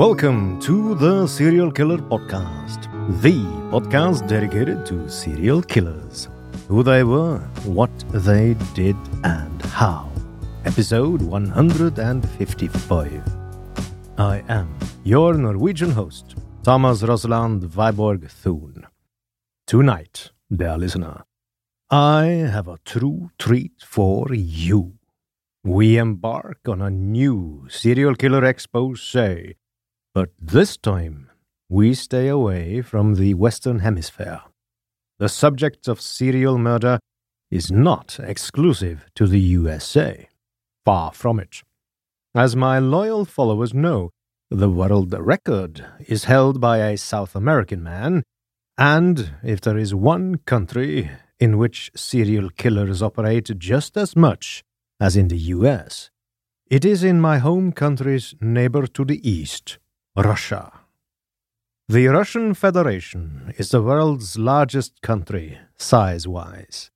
Welcome to the Serial Killer Podcast, the podcast dedicated to serial killers, who they were, what they did, and how. Episode 155. I am your Norwegian host, Thomas Rosland Viborg Thun. Tonight, dear listener, I have a true treat for you. We embark on a new serial killer expose but this time, we stay away from the Western Hemisphere. The subject of serial murder is not exclusive to the USA. Far from it. As my loyal followers know, the world record is held by a South American man, and if there is one country in which serial killers operate just as much as in the US, it is in my home country's neighbor to the east, Russia. The Russian Federation is the world's largest country, size wise,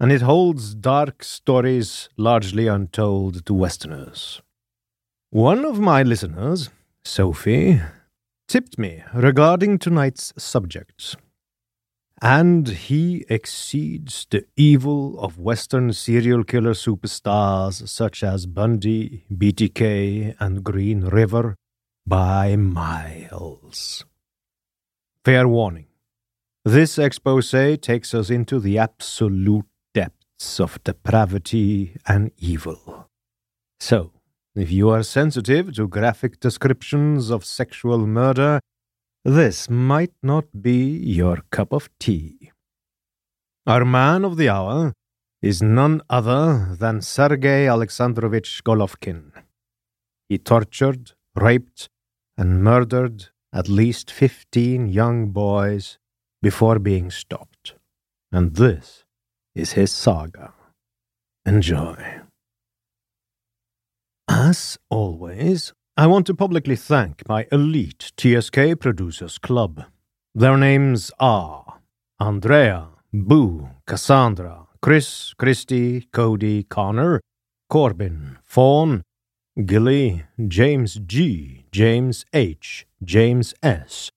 and it holds dark stories largely untold to Westerners. One of my listeners, Sophie, tipped me regarding tonight's subject, and he exceeds the evil of Western serial killer superstars such as Bundy, BTK, and Green River by miles. Fair warning. This expose takes us into the absolute depths of depravity and evil. So, if you are sensitive to graphic descriptions of sexual murder, this might not be your cup of tea. Our man of the hour is none other than Sergei Alexandrovich Golovkin. He tortured, raped, and murdered at least 15 young boys before being stopped. And this is his saga. Enjoy. As always, I want to publicly thank my elite TSK Producers Club. Their names are Andrea, Boo, Cassandra, Chris, Christy, Cody, Connor, Corbin, Fawn, Gilly, James G, James H, James S,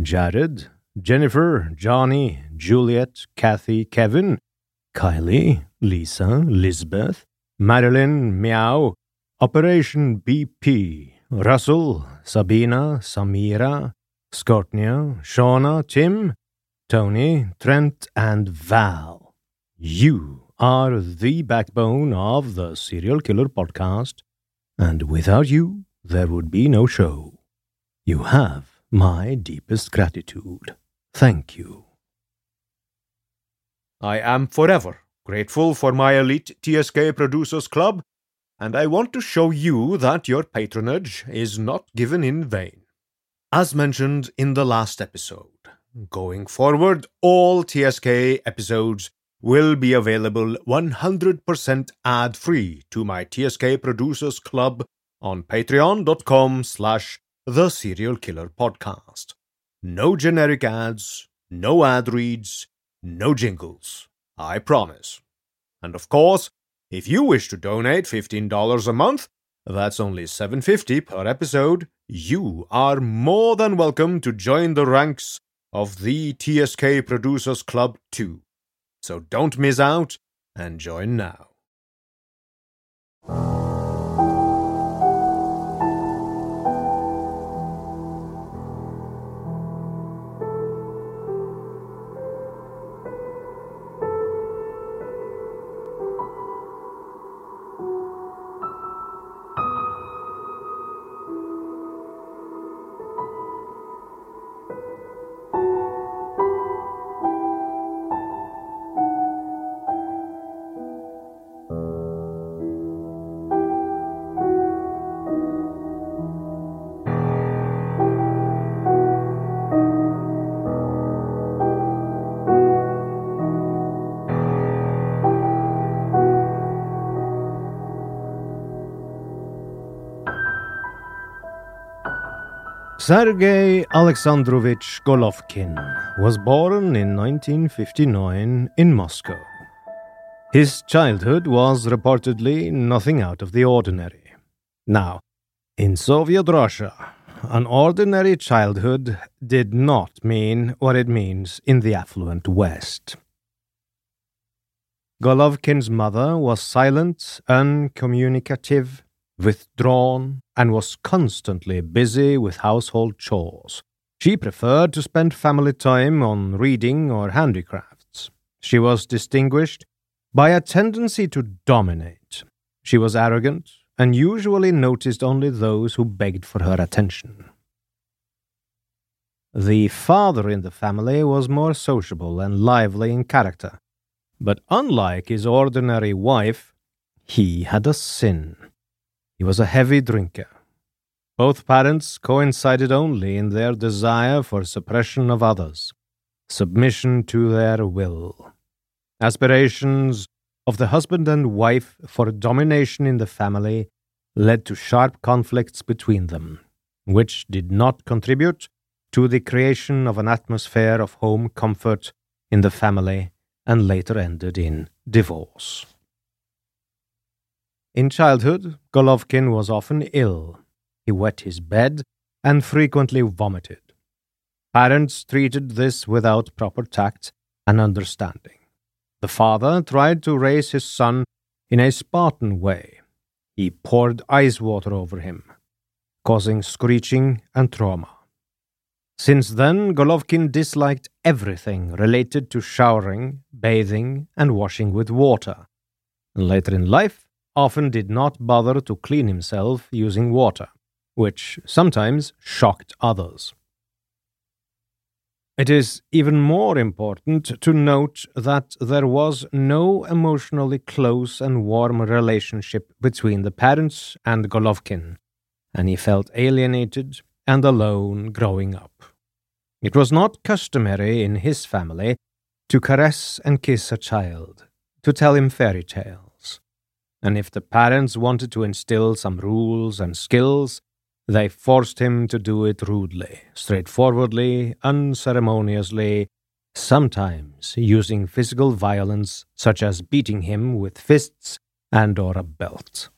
Jared, Jennifer, Johnny, Juliet, Kathy, Kevin, Kylie, Lisa, Lisbeth, Madeline, Meow, Operation BP, Russell, Sabina, Samira, Skortnia, Shauna, Tim, Tony, Trent, and Val. You are the backbone of the Serial Killer Podcast and without you, there would be no show. You have my deepest gratitude. Thank you. I am forever grateful for my elite TSK Producers Club, and I want to show you that your patronage is not given in vain. As mentioned in the last episode, going forward, all TSK episodes will be available 100% ad-free to my TSK Producers Club on patreon.com slash the serial killer podcast. No generic ads, no ad reads, no jingles. I promise. And of course, if you wish to donate $15 a month, that's only $7.50 per episode, you are more than welcome to join the ranks of the TSK Producers Club too. So don't miss out and join now. Sergei Alexandrovich Golovkin was born in 1959 in Moscow. His childhood was reportedly nothing out of the ordinary. Now, in Soviet Russia, an ordinary childhood did not mean what it means in the affluent West. Golovkin's mother was silent, uncommunicative, withdrawn, and was constantly busy with household chores. She preferred to spend family time on reading or handicrafts. She was distinguished by a tendency to dominate. She was arrogant and usually noticed only those who begged for her attention. The father in the family was more sociable and lively in character, but unlike his ordinary wife, he had a sin. He was a heavy drinker. Both parents coincided only in their desire for suppression of others, submission to their will. Aspirations of the husband and wife for domination in the family led to sharp conflicts between them, which did not contribute to the creation of an atmosphere of home comfort in the family and later ended in divorce. In childhood, Golovkin was often ill. He wet his bed and frequently vomited. Parents treated this without proper tact and understanding. The father tried to raise his son in a Spartan way. He poured ice water over him, causing screeching and trauma. Since then, Golovkin disliked everything related to showering, bathing, and washing with water. Later in life, often did not bother to clean himself using water, which sometimes shocked others. It is even more important to note that there was no emotionally close and warm relationship between the parents and Golovkin, and he felt alienated and alone growing up. It was not customary in his family to caress and kiss a child, to tell him fairy tales and if the parents wanted to instill some rules and skills, they forced him to do it rudely, straightforwardly, unceremoniously, sometimes using physical violence such as beating him with fists and or a belt.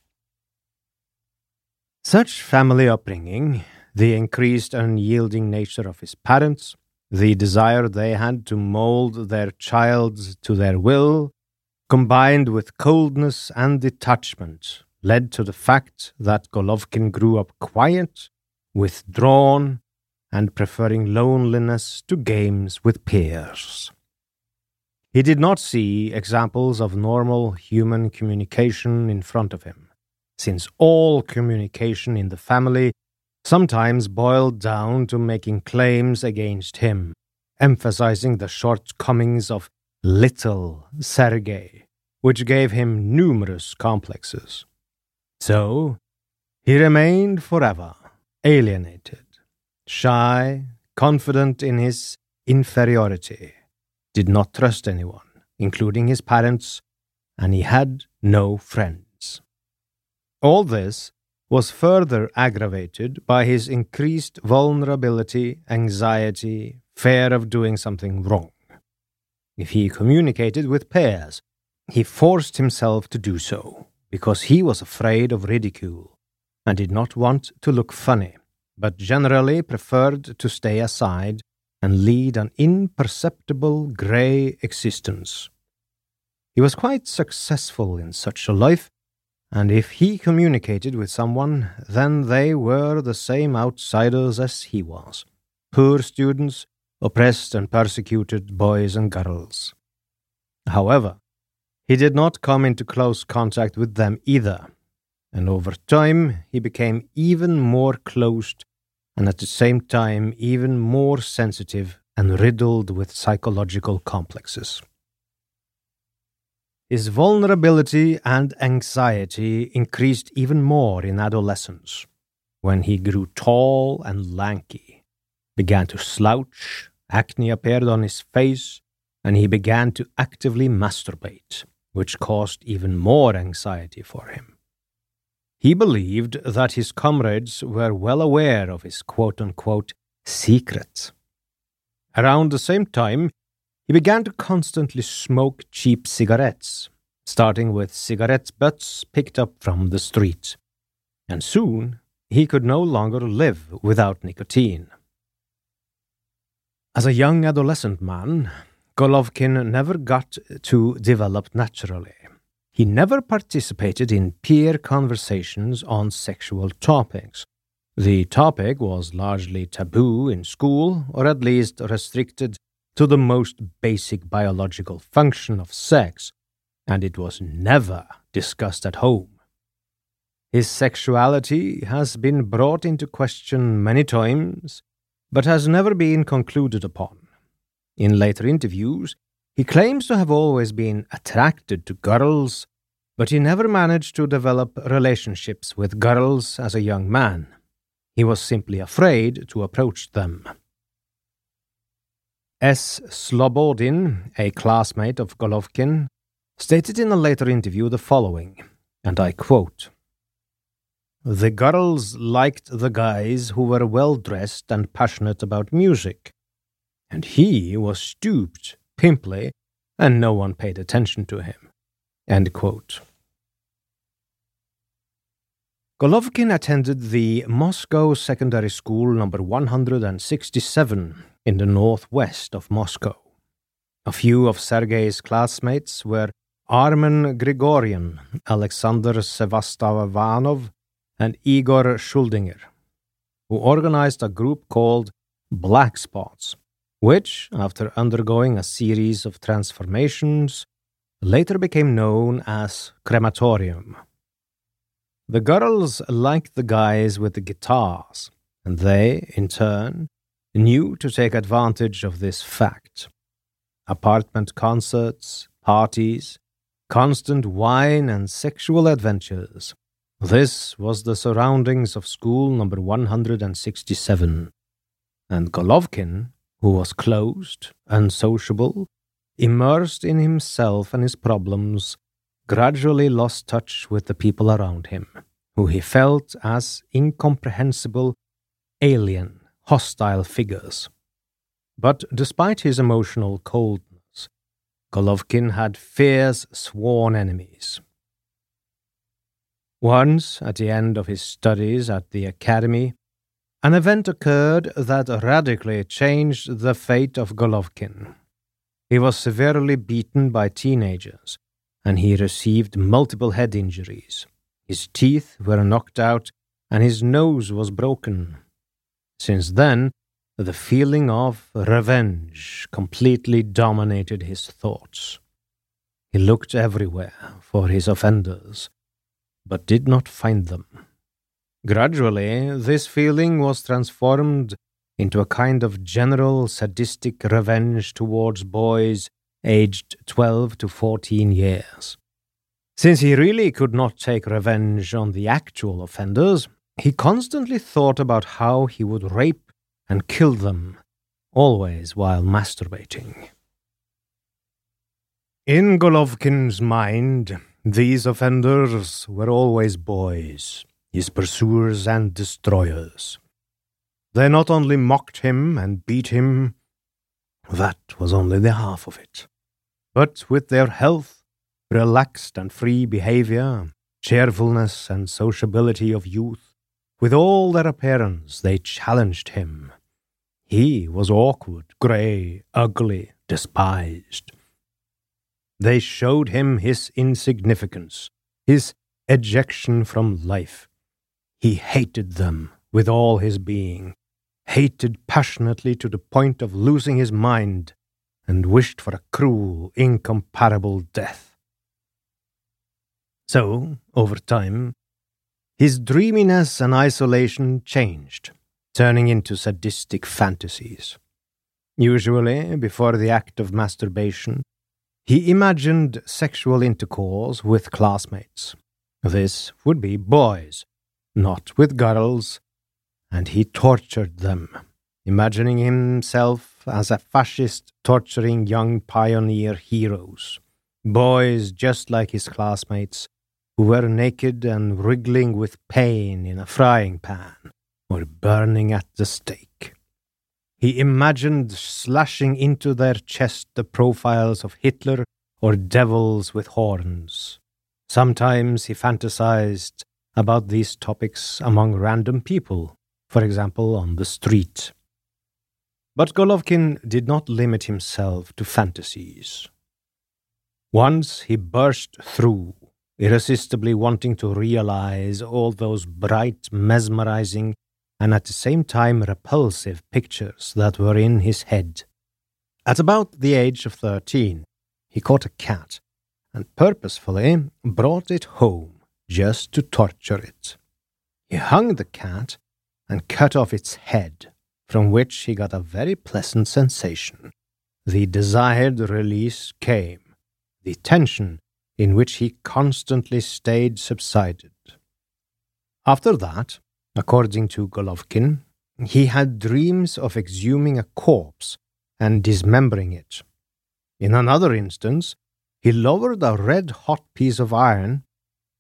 Such family upbringing, the increased unyielding nature of his parents, the desire they had to mold their child to their will, combined with coldness and detachment, led to the fact that Golovkin grew up quiet, withdrawn, and preferring loneliness to games with peers. He did not see examples of normal human communication in front of him, since all communication in the family sometimes boiled down to making claims against him, emphasizing the shortcomings of little Sergei, which gave him numerous complexes. So, he remained forever alienated, shy, confident in his inferiority, did not trust anyone, including his parents, and he had no friends. All this was further aggravated by his increased vulnerability, anxiety, fear of doing something wrong. If he communicated with peers, he forced himself to do so because he was afraid of ridicule and did not want to look funny, but generally preferred to stay aside and lead an imperceptible grey existence. He was quite successful in such a life, and if he communicated with someone, then they were the same outsiders as he was poor students, oppressed and persecuted boys and girls. However, he did not come into close contact with them either, and over time he became even more closed and at the same time even more sensitive and riddled with psychological complexes. His vulnerability and anxiety increased even more in adolescence, when he grew tall and lanky, began to slouch, acne appeared on his face, and he began to actively masturbate, which caused even more anxiety for him. He believed that his comrades were well aware of his quote unquote secrets. Around the same time, he began to constantly smoke cheap cigarettes, starting with cigarette butts picked up from the street. And soon, he could no longer live without nicotine. As a young adolescent man, Golovkin never got to develop naturally. He never participated in peer conversations on sexual topics. The topic was largely taboo in school, or at least restricted to the most basic biological function of sex, and it was never discussed at home. His sexuality has been brought into question many times, but has never been concluded upon. In later interviews, he claims to have always been attracted to girls, but he never managed to develop relationships with girls as a young man. He was simply afraid to approach them. S. Slobodin, a classmate of Golovkin, stated in a later interview the following, and I quote The girls liked the guys who were well dressed and passionate about music, and he was stooped pimply, and no one paid attention to him. Golovkin attended the Moscow Secondary School number 167 in the northwest of Moscow. A few of Sergei's classmates were Armen Grigorian, Alexander Sevastovanov, and Igor Schuldinger, who organized a group called Black Spots, which, after undergoing a series of transformations, later became known as Crematorium. The girls liked the guys with the guitars, and they, in turn, knew to take advantage of this fact. Apartment concerts, parties, constant wine, and sexual adventures. This was the surroundings of school number 167. And Golovkin who was closed, unsociable, immersed in himself and his problems, gradually lost touch with the people around him, who he felt as incomprehensible, alien, hostile figures. But despite his emotional coldness, Golovkin had fierce sworn enemies. Once, at the end of his studies at the academy, an event occurred that radically changed the fate of Golovkin. He was severely beaten by teenagers, and he received multiple head injuries. His teeth were knocked out, and his nose was broken. Since then, the feeling of revenge completely dominated his thoughts. He looked everywhere for his offenders, but did not find them. Gradually, this feeling was transformed into a kind of general sadistic revenge towards boys aged 12 to 14 years. Since he really could not take revenge on the actual offenders, he constantly thought about how he would rape and kill them, always while masturbating. In Golovkin's mind, these offenders were always boys, his pursuers and destroyers. They not only mocked him and beat him, that was only the half of it, but with their health, relaxed and free behavior, cheerfulness and sociability of youth, with all their appearance, they challenged him. He was awkward, grey, ugly, despised. They showed him his insignificance, his ejection from life. He hated them with all his being, hated passionately to the point of losing his mind, and wished for a cruel, incomparable death. So, over time, his dreaminess and isolation changed, turning into sadistic fantasies. Usually, before the act of masturbation, he imagined sexual intercourse with classmates. This would be boys, not with girls, and he tortured them, imagining himself as a fascist torturing young pioneer heroes, boys just like his classmates, who were naked and wriggling with pain in a frying pan or burning at the stake. He imagined slashing into their chest the profiles of Hitler or devils with horns. Sometimes he fantasized about these topics among random people for example, on the street. But Golovkin did not limit himself to fantasies. Once he burst through, irresistibly wanting to realize all those bright, mesmerizing, and at the same time repulsive pictures that were in his head. At about the age of thirteen, he caught a cat and purposefully brought it home just to torture it. He hung the cat and cut off its head, from which he got a very pleasant sensation. The desired release came. The tension in which he constantly stayed subsided. After that, according to Golovkin, he had dreams of exhuming a corpse and dismembering it. In another instance, he lowered a red hot piece of iron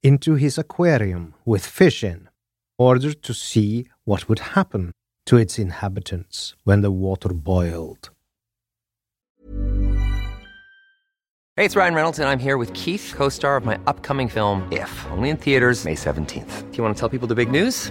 into his aquarium with fish in, order to see what would happen to its inhabitants when the water boiled. Hey, it's Ryan Reynolds, and I'm here with Keith, co star of my upcoming film, If, only in theaters, May 17th. Do you want to tell people the big news?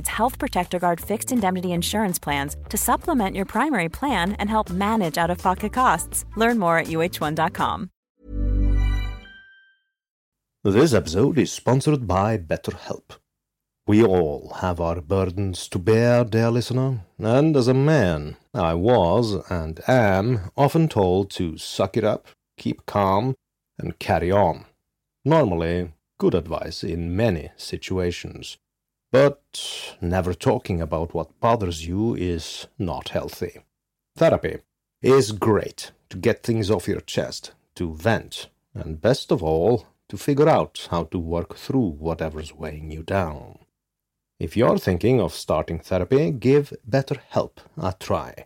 provides Health Protector Guard fixed indemnity insurance plans to supplement your primary plan and help manage out of pocket costs. Learn more at uh1.com. This episode is sponsored by BetterHelp. We all have our burdens to bear, dear listener, and as a man, I was and am often told to suck it up, keep calm, and carry on. Normally, good advice in many situations. But never talking about what bothers you is not healthy. Therapy is great to get things off your chest, to vent, and best of all, to figure out how to work through whatever's weighing you down. If you're thinking of starting therapy, give BetterHelp a try.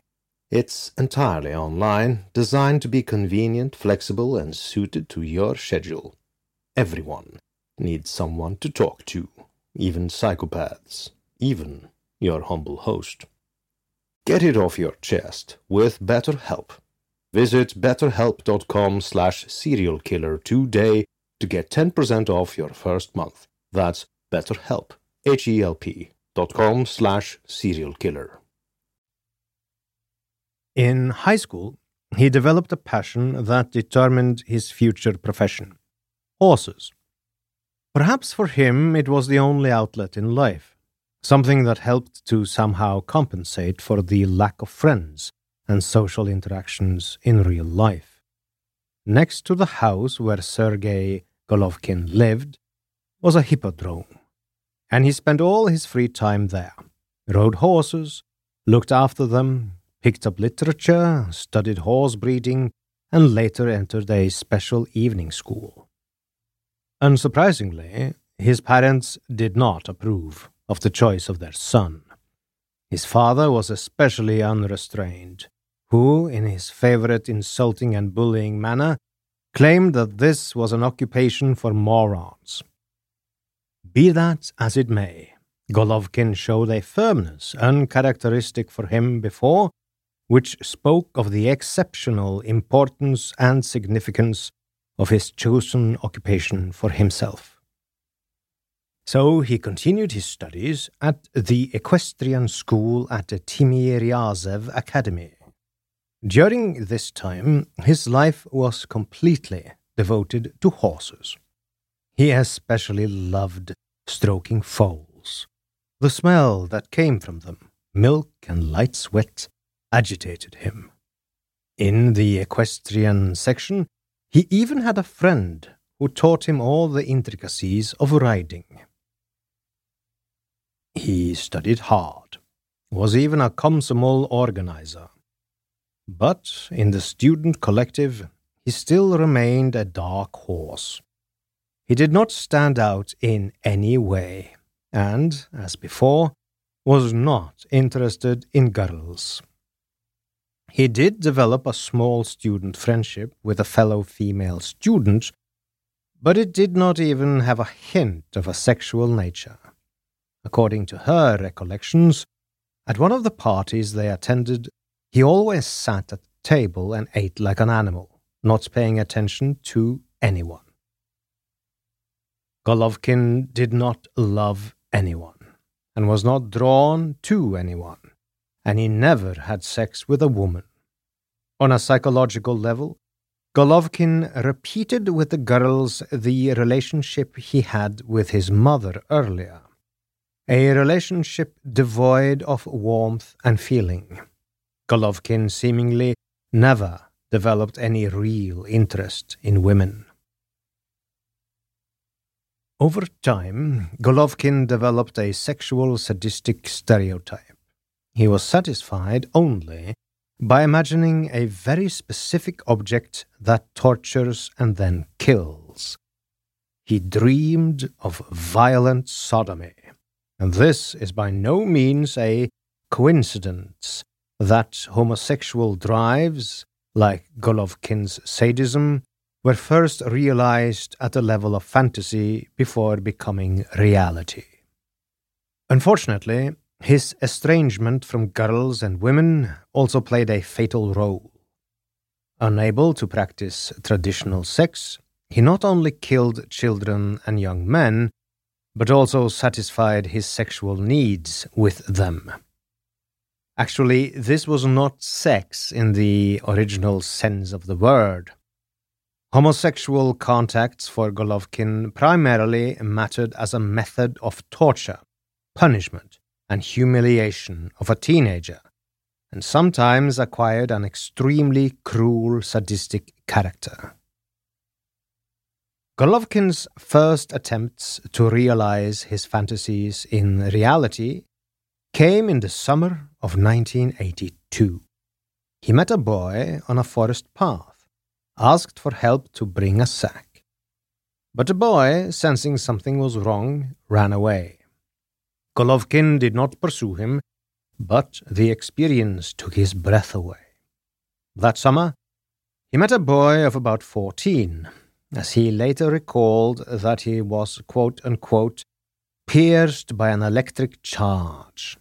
It's entirely online, designed to be convenient, flexible, and suited to your schedule. Everyone needs someone to talk to even psychopaths, even your humble host. Get it off your chest with BetterHelp. Visit betterhelp.com slash serialkiller today to get 10% off your first month. That's betterhelp, H-E-L-P dot com slash serialkiller. In high school, he developed a passion that determined his future profession horses. Perhaps for him it was the only outlet in life, something that helped to somehow compensate for the lack of friends and social interactions in real life. Next to the house where Sergei Golovkin lived was a hippodrome, and he spent all his free time there, rode horses, looked after them, picked up literature, studied horse breeding, and later entered a special evening school. Unsurprisingly, his parents did not approve of the choice of their son. His father was especially unrestrained, who, in his favorite insulting and bullying manner, claimed that this was an occupation for morons. Be that as it may, Golovkin showed a firmness uncharacteristic for him before which spoke of the exceptional importance and significance of his chosen occupation for himself. So he continued his studies at the equestrian school at the Timiryazev Academy. During this time, his life was completely devoted to horses. He especially loved stroking foals. The smell that came from them, milk and light sweat, agitated him. In the equestrian section, he even had a friend who taught him all the intricacies of riding. He studied hard, was even a komsomol organizer. But in the student collective, he still remained a dark horse. He did not stand out in any way, and, as before, was not interested in girls. He did develop a small student friendship with a fellow female student, but it did not even have a hint of a sexual nature. According to her recollections, at one of the parties they attended, he always sat at the table and ate like an animal, not paying attention to anyone. Golovkin did not love anyone, and was not drawn to anyone and he never had sex with a woman. On a psychological level, Golovkin repeated with the girls the relationship he had with his mother earlier, a relationship devoid of warmth and feeling. Golovkin seemingly never developed any real interest in women. Over time, Golovkin developed a sexual sadistic stereotype. He was satisfied only by imagining a very specific object that tortures and then kills. He dreamed of violent sodomy. And this is by no means a coincidence that homosexual drives, like Golovkin's sadism, were first realized at the level of fantasy before becoming reality. Unfortunately, his estrangement from girls and women also played a fatal role. Unable to practice traditional sex, he not only killed children and young men, but also satisfied his sexual needs with them. Actually, this was not sex in the original sense of the word. Homosexual contacts for Golovkin primarily mattered as a method of torture, punishment, and humiliation of a teenager, and sometimes acquired an extremely cruel, sadistic character. Golovkin's first attempts to realize his fantasies in reality came in the summer of 1982. He met a boy on a forest path, asked for help to bring a sack. But the boy, sensing something was wrong, ran away. Golovkin did not pursue him, but the experience took his breath away. That summer, he met a boy of about 14, as he later recalled that he was, quote unquote, pierced by an electric charge.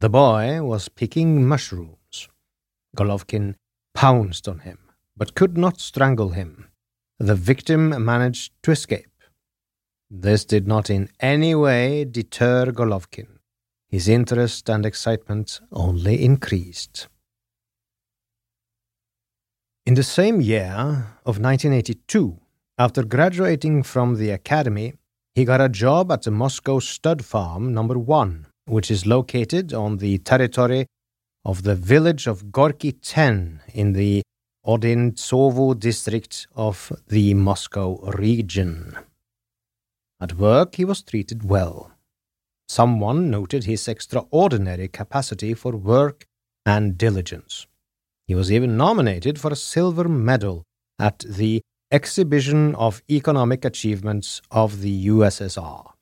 The boy was picking mushrooms. Golovkin pounced on him, but could not strangle him. The victim managed to escape. This did not in any way deter Golovkin. His interest and excitement only increased. In the same year of 1982, after graduating from the academy, he got a job at the Moscow Stud Farm number 1, which is located on the territory of the village of Gorky 10 in the Odintsovo district of the Moscow region. At work, he was treated well. Someone noted his extraordinary capacity for work and diligence. He was even nominated for a silver medal at the Exhibition of Economic Achievements of the USSR.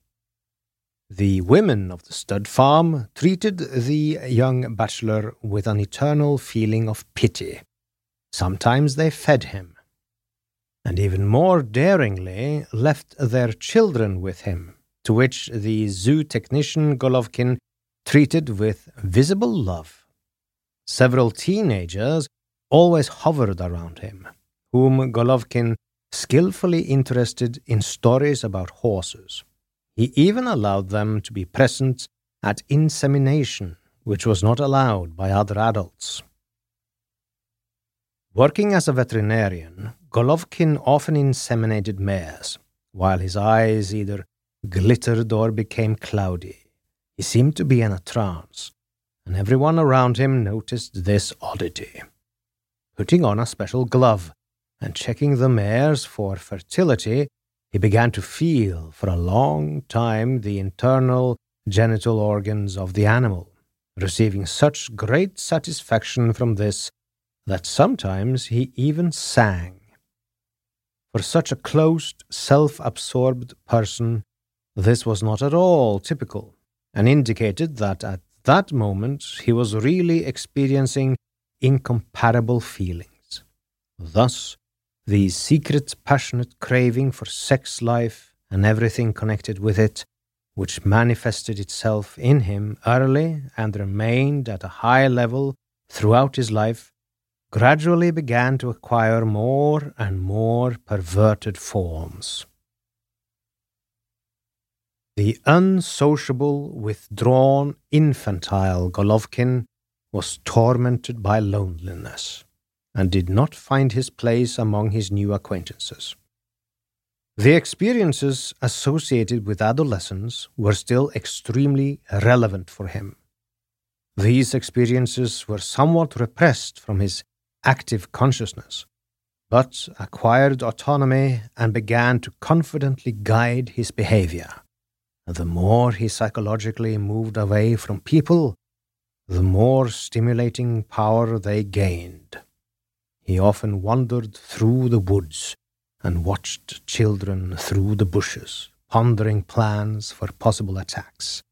The women of the stud farm treated the young bachelor with an eternal feeling of pity. Sometimes they fed him, and even more daringly left their children with him, to which the zoo technician Golovkin treated with visible love. Several teenagers always hovered around him, whom Golovkin skillfully interested in stories about horses. He even allowed them to be present at insemination, which was not allowed by other adults. Working as a veterinarian, Golovkin often inseminated mares, while his eyes either glittered or became cloudy. He seemed to be in a trance, and everyone around him noticed this oddity. Putting on a special glove and checking the mares for fertility, he began to feel for a long time the internal genital organs of the animal, receiving such great satisfaction from this that sometimes he even sang. For such a closed, self absorbed person, this was not at all typical, and indicated that at that moment he was really experiencing incomparable feelings. Thus, the secret, passionate craving for sex life and everything connected with it, which manifested itself in him early and remained at a high level throughout his life, gradually began to acquire more and more perverted forms. The unsociable, withdrawn, infantile Golovkin was tormented by loneliness and did not find his place among his new acquaintances. The experiences associated with adolescence were still extremely relevant for him. These experiences were somewhat repressed from his active consciousness, but acquired autonomy and began to confidently guide his behavior. The more he psychologically moved away from people, the more stimulating power they gained. He often wandered through the woods and watched children through the bushes, pondering plans for possible attacks,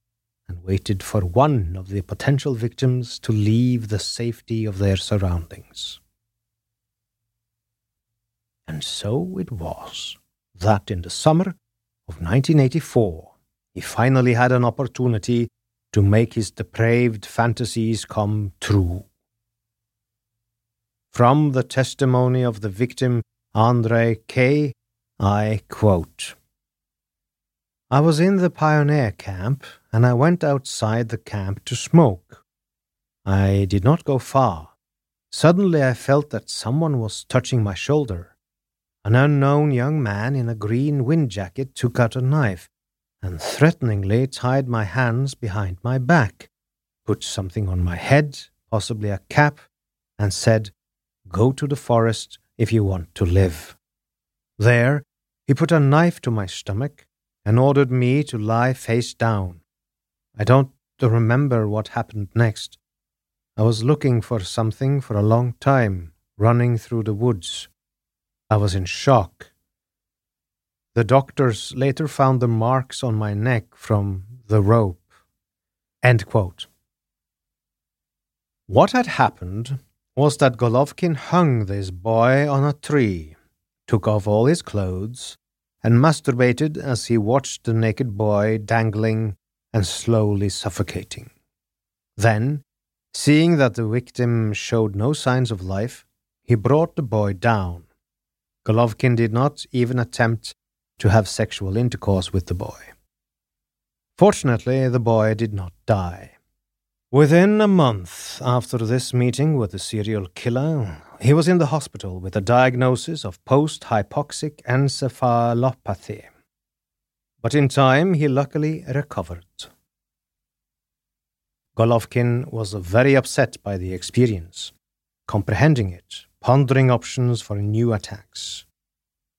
and waited for one of the potential victims to leave the safety of their surroundings. And so it was that in the summer of 1984, he finally had an opportunity to make his depraved fantasies come true. From the testimony of the victim, Andre K., I quote I was in the pioneer camp and I went outside the camp to smoke. I did not go far. Suddenly I felt that someone was touching my shoulder. An unknown young man in a green wind jacket took out a knife and threateningly tied my hands behind my back, put something on my head, possibly a cap, and said, Go to the forest if you want to live. There, he put a knife to my stomach and ordered me to lie face down. I don't remember what happened next. I was looking for something for a long time, running through the woods. I was in shock. The doctors later found the marks on my neck from the rope. What had happened was that Golovkin hung this boy on a tree, took off all his clothes, and masturbated as he watched the naked boy dangling and slowly suffocating. Then, seeing that the victim showed no signs of life, he brought the boy down. Golovkin did not even attempt to have sexual intercourse with the boy. Fortunately, the boy did not die. Within a month after this meeting with the serial killer, he was in the hospital with a diagnosis of post hypoxic encephalopathy. But in time, he luckily recovered. Golovkin was very upset by the experience, comprehending it, pondering options for new attacks.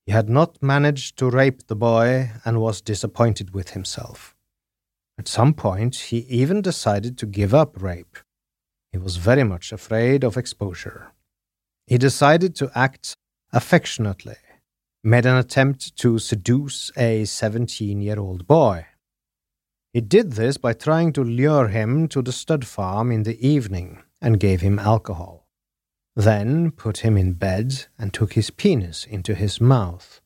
He had not managed to rape the boy and was disappointed with himself. At some point, he even decided to give up rape. He was very much afraid of exposure. He decided to act affectionately, made an attempt to seduce a 17 year old boy. He did this by trying to lure him to the stud farm in the evening and gave him alcohol. Then put him in bed and took his penis into his mouth.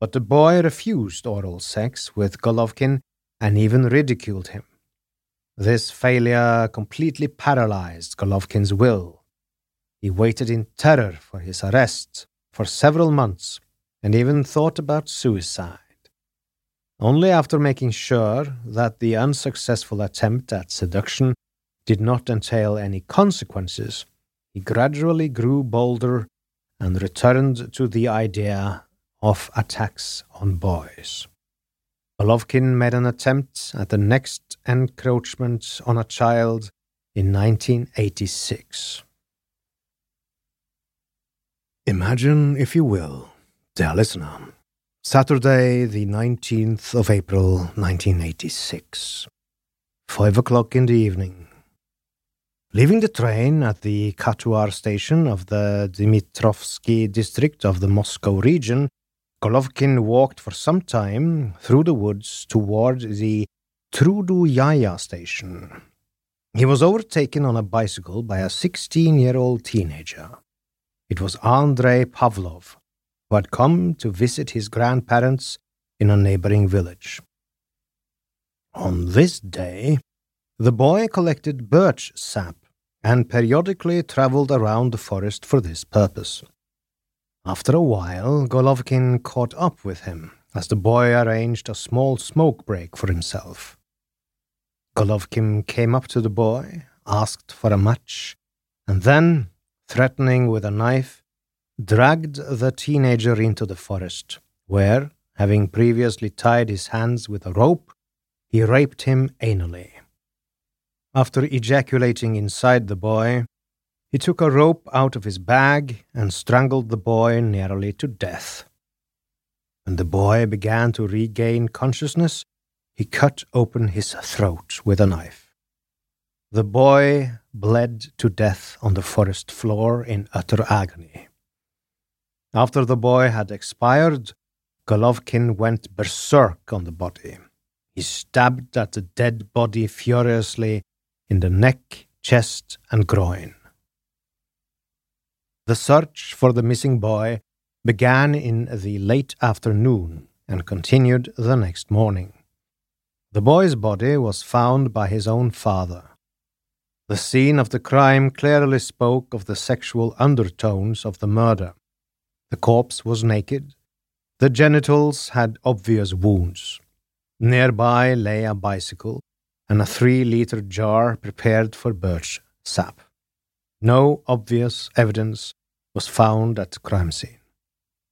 But the boy refused oral sex with Golovkin and even ridiculed him. This failure completely paralyzed Golovkin's will. He waited in terror for his arrest for several months and even thought about suicide. Only after making sure that the unsuccessful attempt at seduction did not entail any consequences, he gradually grew bolder and returned to the idea of attacks on boys. Golovkin made an attempt at the next encroachment on a child in 1986. Imagine, if you will, dear listener, Saturday, the 19th of April, 1986, 5 o'clock in the evening. Leaving the train at the Katuar station of the Dmitrovsky district of the Moscow region, Golovkin walked for some time through the woods toward the Trudovaya station. He was overtaken on a bicycle by a 16 year old teenager. It was Andrei Pavlov, who had come to visit his grandparents in a neighboring village. On this day, the boy collected birch sap and periodically traveled around the forest for this purpose. After a while, Golovkin caught up with him as the boy arranged a small smoke break for himself. Golovkin came up to the boy, asked for a match, and then, threatening with a knife, dragged the teenager into the forest, where, having previously tied his hands with a rope, he raped him anally. After ejaculating inside the boy, he took a rope out of his bag and strangled the boy nearly to death. When the boy began to regain consciousness, he cut open his throat with a knife. The boy bled to death on the forest floor in utter agony. After the boy had expired, Golovkin went berserk on the body. He stabbed at the dead body furiously in the neck, chest, and groin. The search for the missing boy began in the late afternoon and continued the next morning. The boy's body was found by his own father. The scene of the crime clearly spoke of the sexual undertones of the murder. The corpse was naked. The genitals had obvious wounds. Nearby lay a bicycle and a three liter jar prepared for birch sap. No obvious evidence was found at the crime scene.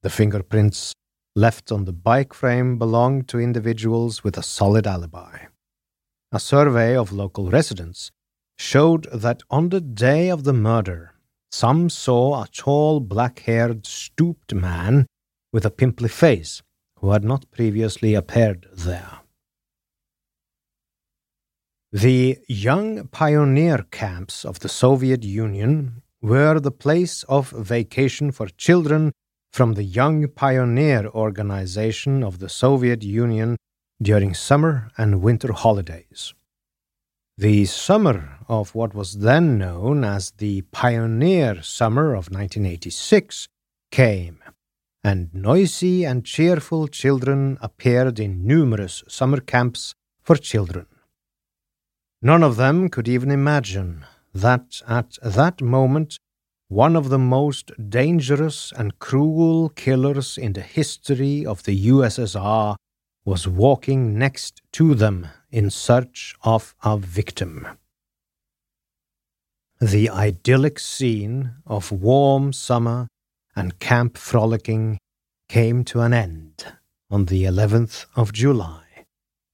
The fingerprints left on the bike frame belonged to individuals with a solid alibi. A survey of local residents showed that on the day of the murder, some saw a tall, black haired, stooped man with a pimply face who had not previously appeared there. The young pioneer camps of the Soviet Union were the place of vacation for children from the Young Pioneer Organization of the Soviet Union during summer and winter holidays. The summer of what was then known as the Pioneer Summer of 1986 came, and noisy and cheerful children appeared in numerous summer camps for children. None of them could even imagine that at that moment one of the most dangerous and cruel killers in the history of the USSR was walking next to them in search of a victim. the idyllic scene of warm summer and camp frolicking came to an end on the 11th of July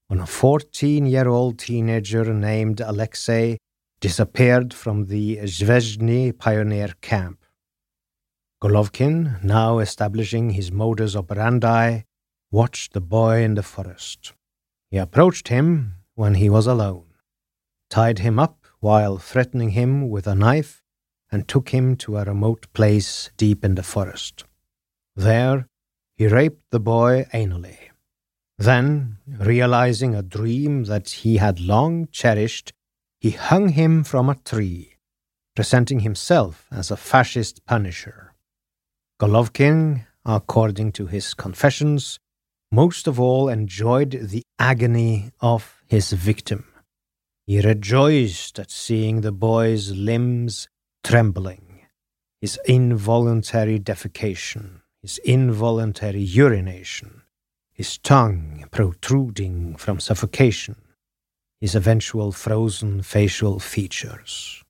when a 14 year old teenager named Alexei disappeared from the Zvezhny pioneer camp. Golovkin, now establishing his modus operandi, watched the boy in the forest. He approached him when he was alone, tied him up while threatening him with a knife, and took him to a remote place deep in the forest. There, he raped the boy anally. Then, realizing a dream that he had long cherished, he hung him from a tree, presenting himself as a fascist punisher. Golovkin, according to his confessions, most of all enjoyed the agony of his victim. He rejoiced at seeing the boy's limbs trembling, his involuntary defecation, his involuntary urination, his tongue protruding from suffocation, his eventual frozen facial features.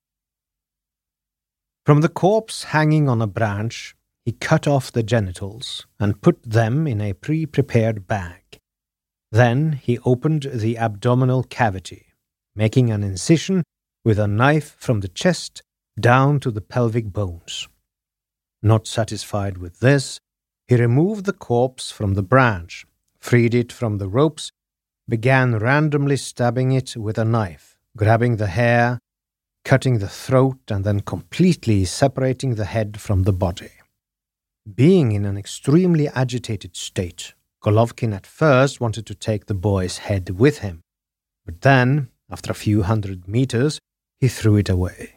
From the corpse hanging on a branch, he cut off the genitals and put them in a pre prepared bag. Then he opened the abdominal cavity making an incision with a knife from the chest down to the pelvic bones. Not satisfied with this, he removed the corpse from the branch, freed it from the ropes, began randomly stabbing it with a knife, grabbing the hair, cutting the throat, and then completely separating the head from the body. Being in an extremely agitated state, Golovkin at first wanted to take the boy's head with him, but then after a few hundred meters, he threw it away.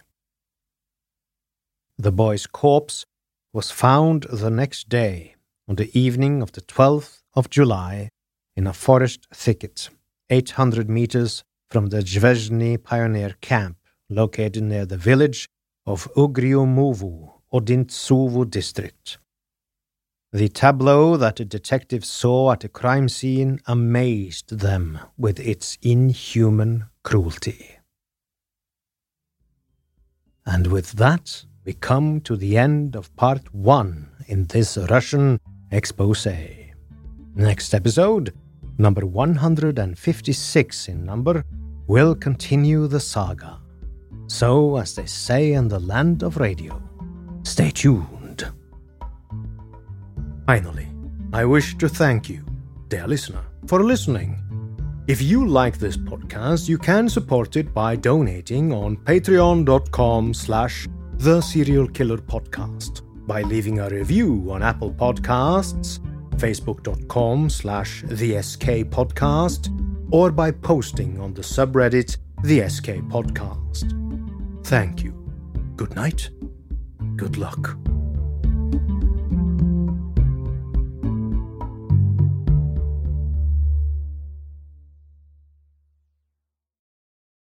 The boy's corpse was found the next day, on the evening of the 12th of July, in a forest thicket, 800 meters from the Zvezhny pioneer camp located near the village of Ugriumuvu, Odintsovo district. The tableau that a detective saw at a crime scene amazed them with its inhuman cruelty. And with that, we come to the end of part one in this Russian expose. Next episode, number 156 in number, will continue the saga. So, as they say in the land of radio, stay tuned. Finally, I wish to thank you, dear listener, for listening if you like this podcast, you can support it by donating on patreon.com slash the serial killer podcast, by leaving a review on Apple Podcasts, facebook.com slash the SK podcast, or by posting on the subreddit the SK podcast. Thank you. Good night. Good luck.